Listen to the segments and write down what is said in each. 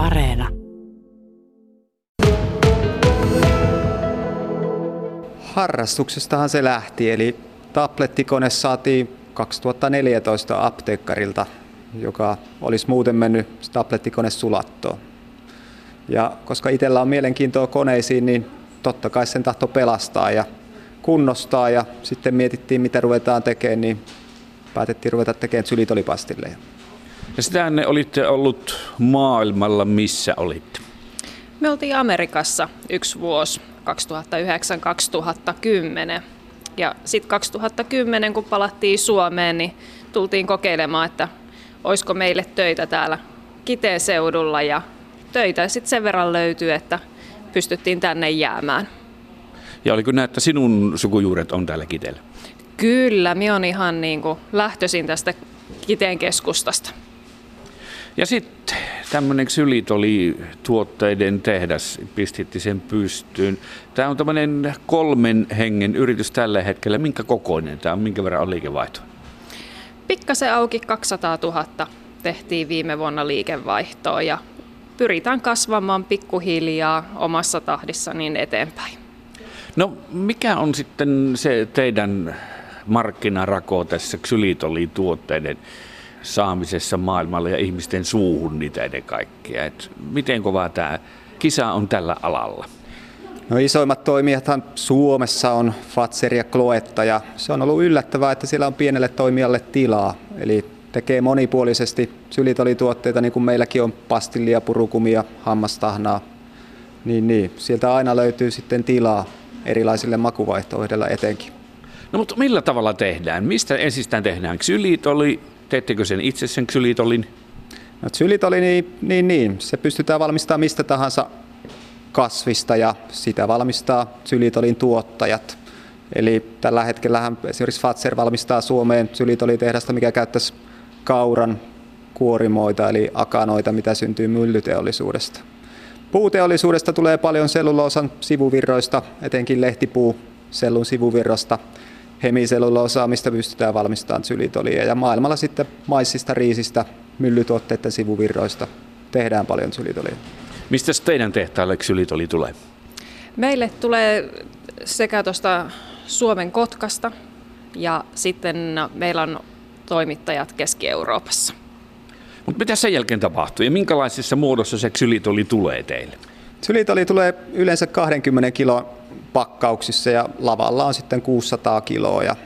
Areena. Harrastuksestahan se lähti, eli tablettikone saatiin 2014 apteekkarilta, joka olisi muuten mennyt tablettikone sulattoon. Ja koska itsellä on mielenkiintoa koneisiin, niin totta kai sen tahto pelastaa ja kunnostaa ja sitten mietittiin mitä ruvetaan tekemään, niin päätettiin ruveta tekemään sylitolipastilleja. Ja sitä ne olitte ollut maailmalla, missä olitte? Me oltiin Amerikassa yksi vuosi, 2009-2010. Ja sitten 2010, kun palattiin Suomeen, niin tultiin kokeilemaan, että olisiko meille töitä täällä Kiteen seudulla. Ja töitä sitten sen verran löytyi, että pystyttiin tänne jäämään. Ja oliko näin, että sinun sukujuuret on täällä Kiteellä? Kyllä, minä olen ihan niin kuin lähtöisin tästä Kiteen keskustasta. Ja sitten tämmöinen oli tuotteiden tehdas, pistitti sen pystyyn. Tämä on tämmöinen kolmen hengen yritys tällä hetkellä. Minkä kokoinen tämä on, minkä verran on liikevaihto? Pikkasen auki 200 000 tehtiin viime vuonna liikevaihtoa ja pyritään kasvamaan pikkuhiljaa omassa tahdissa niin eteenpäin. No mikä on sitten se teidän markkinarako tässä ksylitolituotteiden saamisessa maailmalle ja ihmisten suuhun niitä ennen kaikkea? Et miten kovaa tämä kisa on tällä alalla? No isoimmat toimijathan Suomessa on Fatser ja Kloetta ja se on ollut yllättävää, että siellä on pienelle toimijalle tilaa. Eli tekee monipuolisesti sylitolituotteita, niin kuin meilläkin on pastillia, purukumia, hammastahnaa. Niin, niin. Sieltä aina löytyy sitten tilaa erilaisille makuvaihtoehdoille etenkin. No mutta millä tavalla tehdään? Mistä ensistään tehdään ksylitoli? Teettekö sen itse sen ksylitolin? No ksylitoli, niin, niin, niin, se pystytään valmistamaan mistä tahansa kasvista ja sitä valmistaa ksylitolin tuottajat. Eli tällä hetkellä esimerkiksi Fatser valmistaa Suomeen ksylitolitehdasta, mikä käyttäisi kauran kuorimoita eli akanoita, mitä syntyy myllyteollisuudesta. Puuteollisuudesta tulee paljon selluloosan sivuvirroista, etenkin lehtipuu sellun sivuvirrasta. Hemiseluloosaa, mistä pystytään valmistamaan sylitolia. Ja maailmalla sitten maissista, riisistä, myllytuotteiden sivuvirroista tehdään paljon sylitolia. Mistä teidän tehtaalle sylitoli tulee? Meille tulee sekä tuosta Suomen Kotkasta ja sitten meillä on toimittajat Keski-Euroopassa. Mutta mitä sen jälkeen tapahtuu ja minkälaisessa muodossa se ksylitoli tulee teille? Ksylitoli tulee yleensä 20 kilon pakkauksissa ja lavalla on sitten 600 kiloa. Ja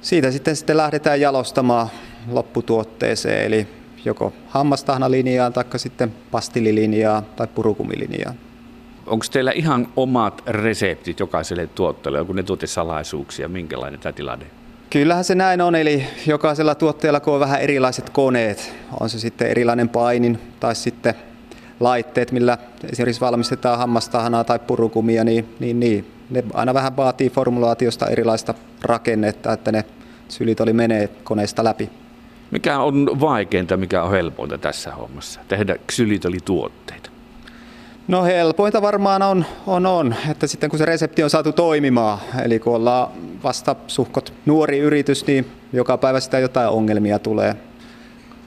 siitä sitten, sitten lähdetään jalostamaan lopputuotteeseen, eli joko hammastahnalinjaan tai sitten pastililinjaan tai purukumilinjaan. Onko teillä ihan omat reseptit jokaiselle tuotteelle, onko ne tuotesalaisuuksia, minkälainen tämä tilanne? Kyllähän se näin on, eli jokaisella tuotteella kun on vähän erilaiset koneet, on se sitten erilainen painin tai sitten laitteet, millä esimerkiksi valmistetaan hammastahanaa tai purukumia, niin, niin, niin ne aina vähän vaatii formulaatiosta erilaista rakennetta, että ne sylit oli menee koneesta läpi. Mikä on vaikeinta, mikä on helpointa tässä hommassa, tehdä tuotteita? No helpointa varmaan on, on, on, että sitten kun se resepti on saatu toimimaan, eli kun ollaan vasta suhkot nuori yritys, niin joka päivä sitä jotain ongelmia tulee,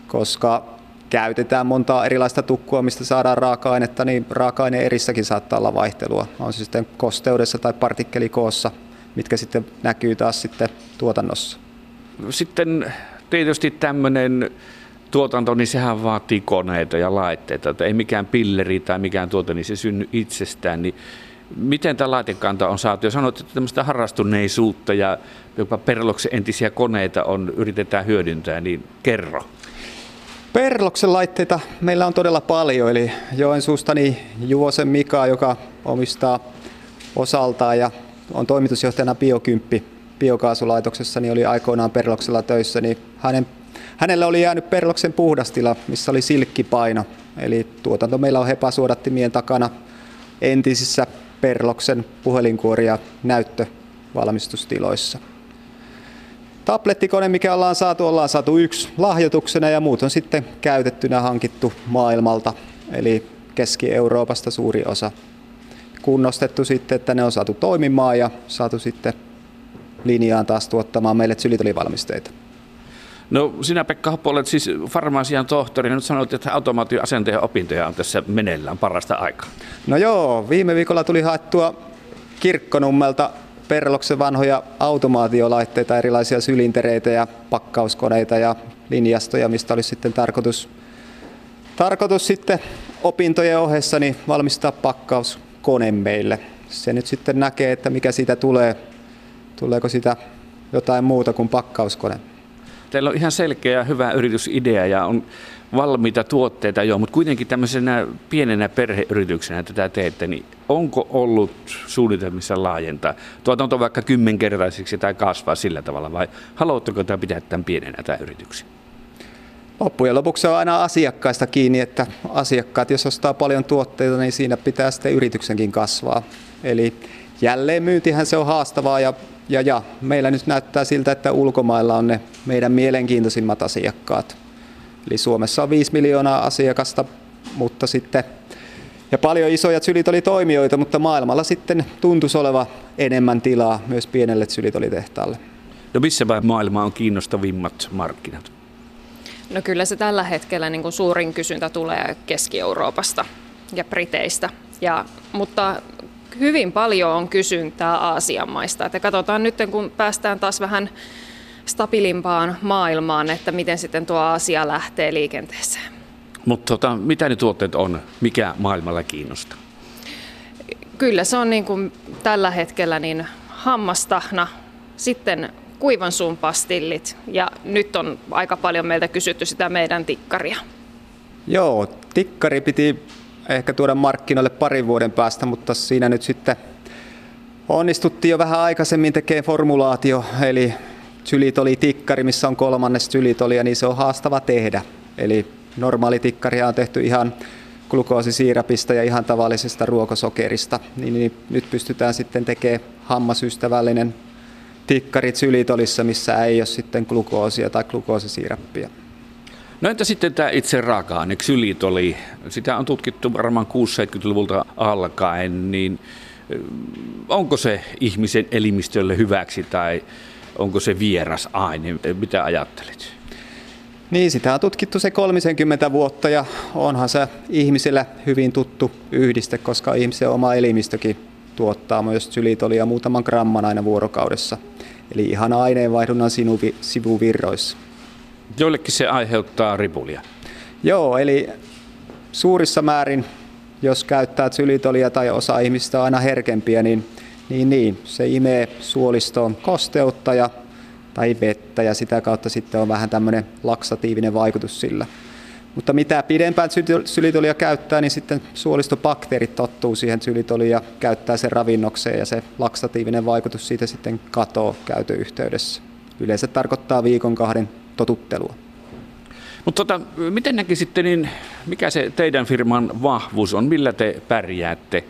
koska käytetään montaa erilaista tukkua, mistä saadaan raaka-ainetta, niin raaka-aineen erissäkin saattaa olla vaihtelua. On se sitten kosteudessa tai partikkelikoossa, mitkä sitten näkyy taas sitten tuotannossa. Sitten tietysti tämmöinen tuotanto, niin sehän vaatii koneita ja laitteita. Että ei mikään pilleri tai mikään tuote, niin se synny itsestään. Niin miten tämä laitekanta on saatu? Ja sanoit, että tämmöistä harrastuneisuutta ja jopa Perloksen entisiä koneita on, yritetään hyödyntää, niin kerro. Perloksen laitteita meillä on todella paljon, eli Joensuusta niin Juosen Mika, joka omistaa osaltaan ja on toimitusjohtajana Biokymppi biokaasulaitoksessa, niin oli aikoinaan Perloksella töissä, niin hänen, hänelle oli jäänyt Perloksen puhdastila, missä oli silkkipaino. Eli tuotanto meillä on hepasuodattimien takana entisissä Perloksen puhelinkuoria näyttövalmistustiloissa. Tablettikone, mikä ollaan saatu, ollaan saatu yksi lahjoituksena ja muut on sitten käytettynä hankittu maailmalta, eli Keski-Euroopasta suuri osa. Kunnostettu sitten, että ne on saatu toimimaan ja saatu sitten linjaan taas tuottamaan meille sylitolivalmisteita. No sinä Pekka Hoppo olet siis farmasian tohtori, nyt sanoit, että automaatioasenteen opintoja on tässä meneillään parasta aikaa. No joo, viime viikolla tuli haettua Kirkkonummelta Perloksen vanhoja automaatiolaitteita, erilaisia sylintereitä ja pakkauskoneita ja linjastoja, mistä olisi sitten tarkoitus, tarkoitus sitten opintojen ohessa niin valmistaa pakkauskone meille. Se nyt sitten näkee, että mikä siitä tulee. Tuleeko sitä jotain muuta kuin pakkauskone. Teillä on ihan selkeä ja hyvä yritysidea ja on valmiita tuotteita jo, mutta kuitenkin tämmöisenä pienenä perheyrityksenä tätä teette, niin onko ollut suunnitelmissa laajentaa tuotanto vaikka kymmenkertaisiksi tai kasvaa sillä tavalla vai haluatteko tämä pitää tämän pienenä tämä yrityksen? Loppujen lopuksi on aina asiakkaista kiinni, että asiakkaat, jos ostaa paljon tuotteita, niin siinä pitää sitten yrityksenkin kasvaa. Eli jälleen myyntihän se on haastavaa ja, ja, ja meillä nyt näyttää siltä, että ulkomailla on ne meidän mielenkiintoisimmat asiakkaat. Eli Suomessa on 5 miljoonaa asiakasta, mutta sitten ja paljon isoja sylitolitoimijoita, mutta maailmalla sitten tuntuisi oleva enemmän tilaa myös pienelle sylitolitehtaalle. No missä maailma on kiinnostavimmat markkinat? No kyllä se tällä hetkellä niin kuin suurin kysyntä tulee Keski-Euroopasta ja Briteistä. Ja, mutta hyvin paljon on kysyntää Aasian maista. Että katsotaan nyt, kun päästään taas vähän stabiilimpaan maailmaan, että miten sitten tuo asia lähtee liikenteeseen. Mutta tota, mitä ne tuotteet on? Mikä maailmalla kiinnostaa? Kyllä se on niin kuin tällä hetkellä niin hammastahna, sitten kuivan suun pastillit ja nyt on aika paljon meiltä kysytty sitä meidän tikkaria. Joo, tikkari piti ehkä tuoda markkinoille parin vuoden päästä, mutta siinä nyt sitten onnistuttiin jo vähän aikaisemmin tekemään formulaatio, eli oli tikkari, missä on kolmannes ja niin se on haastava tehdä. Eli normaali tikkaria on tehty ihan glukoosisiirapista ja ihan tavallisesta ruokosokerista, niin, niin nyt pystytään sitten tekemään hammasystävällinen tikkari sylitolissa, missä ei ole sitten glukoosia tai glukoosisiirappia. No entä sitten tämä itse raaka-aine, ksylitoli, sitä on tutkittu varmaan 6-70-luvulta alkaen, niin onko se ihmisen elimistölle hyväksi tai onko se vieras aine? Mitä ajattelet? Niin, sitä on tutkittu se 30 vuotta ja onhan se ihmisille hyvin tuttu yhdiste, koska ihmisen oma elimistökin tuottaa myös sylitolia muutaman gramman aina vuorokaudessa. Eli ihan aineenvaihdunnan sivuvirroissa. Joillekin se aiheuttaa ripulia. Joo, eli suurissa määrin, jos käyttää sylitolia tai osa ihmistä on aina herkempiä, niin niin, niin. Se imee suolistoon kosteutta ja, tai vettä ja sitä kautta sitten on vähän tämmöinen laksatiivinen vaikutus sillä. Mutta mitä pidempään sylitolia käyttää, niin sitten suolistobakteerit tottuu siihen sylitoliin ja käyttää sen ravinnokseen ja se laksatiivinen vaikutus siitä sitten katoo käytöyhteydessä. Yleensä tarkoittaa viikon kahden totuttelua. Mutta tota, miten näkisitte, niin mikä se teidän firman vahvuus on, millä te pärjäätte?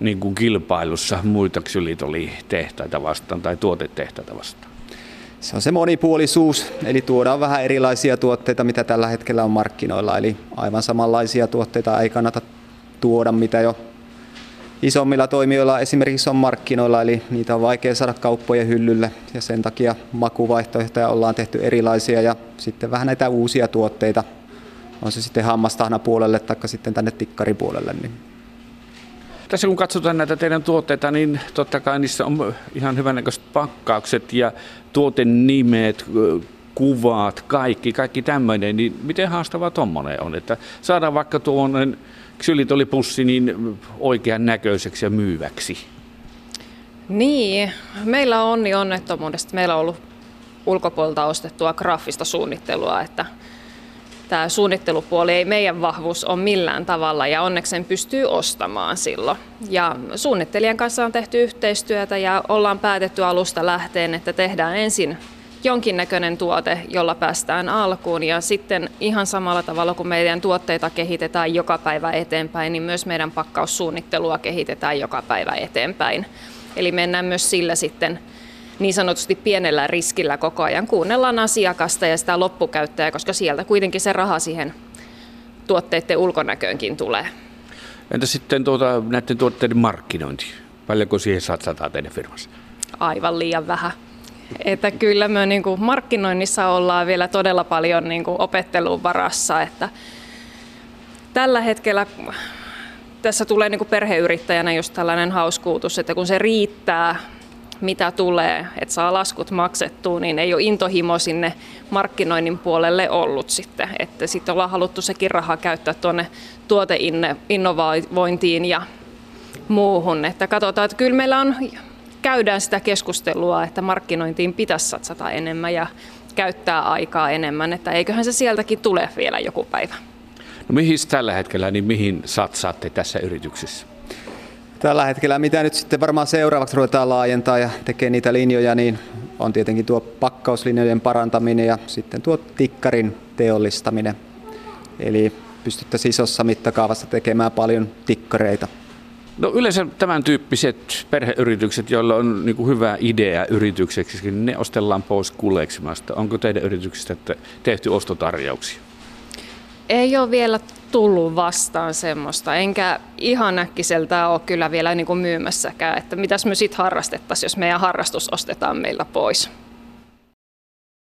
Niin kuin kilpailussa muita ksylitolitehtaita vastaan tai tuotetehtaita vastaan? Se on se monipuolisuus, eli tuodaan vähän erilaisia tuotteita, mitä tällä hetkellä on markkinoilla. Eli aivan samanlaisia tuotteita ei kannata tuoda, mitä jo isommilla toimijoilla esimerkiksi on markkinoilla, eli niitä on vaikea saada kauppojen hyllylle ja sen takia makuvaihtoehtoja ollaan tehty erilaisia ja sitten vähän näitä uusia tuotteita, on se sitten hammastahna puolelle tai sitten tänne tikkaripuolelle, niin tässä kun katsotaan näitä teidän tuotteita, niin totta kai niissä on ihan hyvännäköiset pakkaukset ja tuotenimet, kuvat, kaikki, kaikki tämmöinen, niin miten haastava tuommoinen on, että saadaan vaikka tuollainen ksylitolipussi niin oikean näköiseksi ja myyväksi? Niin, meillä on onni onnettomuudesta. Meillä on ollut ulkopuolelta ostettua graafista suunnittelua, että tämä suunnittelupuoli ei meidän vahvuus ole millään tavalla ja onneksi sen pystyy ostamaan silloin. Ja suunnittelijan kanssa on tehty yhteistyötä ja ollaan päätetty alusta lähteen, että tehdään ensin jonkinnäköinen tuote, jolla päästään alkuun ja sitten ihan samalla tavalla kuin meidän tuotteita kehitetään joka päivä eteenpäin, niin myös meidän pakkaussuunnittelua kehitetään joka päivä eteenpäin. Eli mennään myös sillä sitten niin sanotusti pienellä riskillä koko ajan. Kuunnellaan asiakasta ja sitä loppukäyttäjää, koska sieltä kuitenkin se raha siihen tuotteiden ulkonäköönkin tulee. Entä sitten tuota, näiden tuotteiden markkinointi? Paljonko siihen satsataan teidän firmassa? Aivan liian vähän. Että kyllä me niin kuin markkinoinnissa ollaan vielä todella paljon niin kuin opettelun varassa, että tällä hetkellä tässä tulee niin kuin perheyrittäjänä just tällainen hauskuutus, että kun se riittää, mitä tulee, että saa laskut maksettua, niin ei ole intohimo sinne markkinoinnin puolelle ollut sitten. Että sitten ollaan haluttu sekin raha käyttää tuonne tuoteinnovointiin ja muuhun. Että katsotaan, että kyllä meillä on, käydään sitä keskustelua, että markkinointiin pitäisi satsata enemmän ja käyttää aikaa enemmän, että eiköhän se sieltäkin tule vielä joku päivä. No mihin tällä hetkellä, niin mihin satsaatte tässä yrityksessä? Tällä hetkellä, mitä nyt sitten varmaan seuraavaksi ruvetaan laajentaa ja tekee niitä linjoja, niin on tietenkin tuo pakkauslinjojen parantaminen ja sitten tuo tikkarin teollistaminen. Eli pystyttäisiin isossa mittakaavassa tekemään paljon tikkareita. No yleensä tämän tyyppiset perheyritykset, joilla on niin kuin hyvä idea yritykseksi, niin ne ostellaan pois kuleksimasta. Onko teidän yrityksestä tehty ostotarjouksia? Ei ole vielä tullut vastaan semmoista, enkä ihan äkkiseltä ole kyllä vielä niin kuin myymässäkään, että mitäs me sitten harrastettaisiin, jos meidän harrastus ostetaan meiltä pois.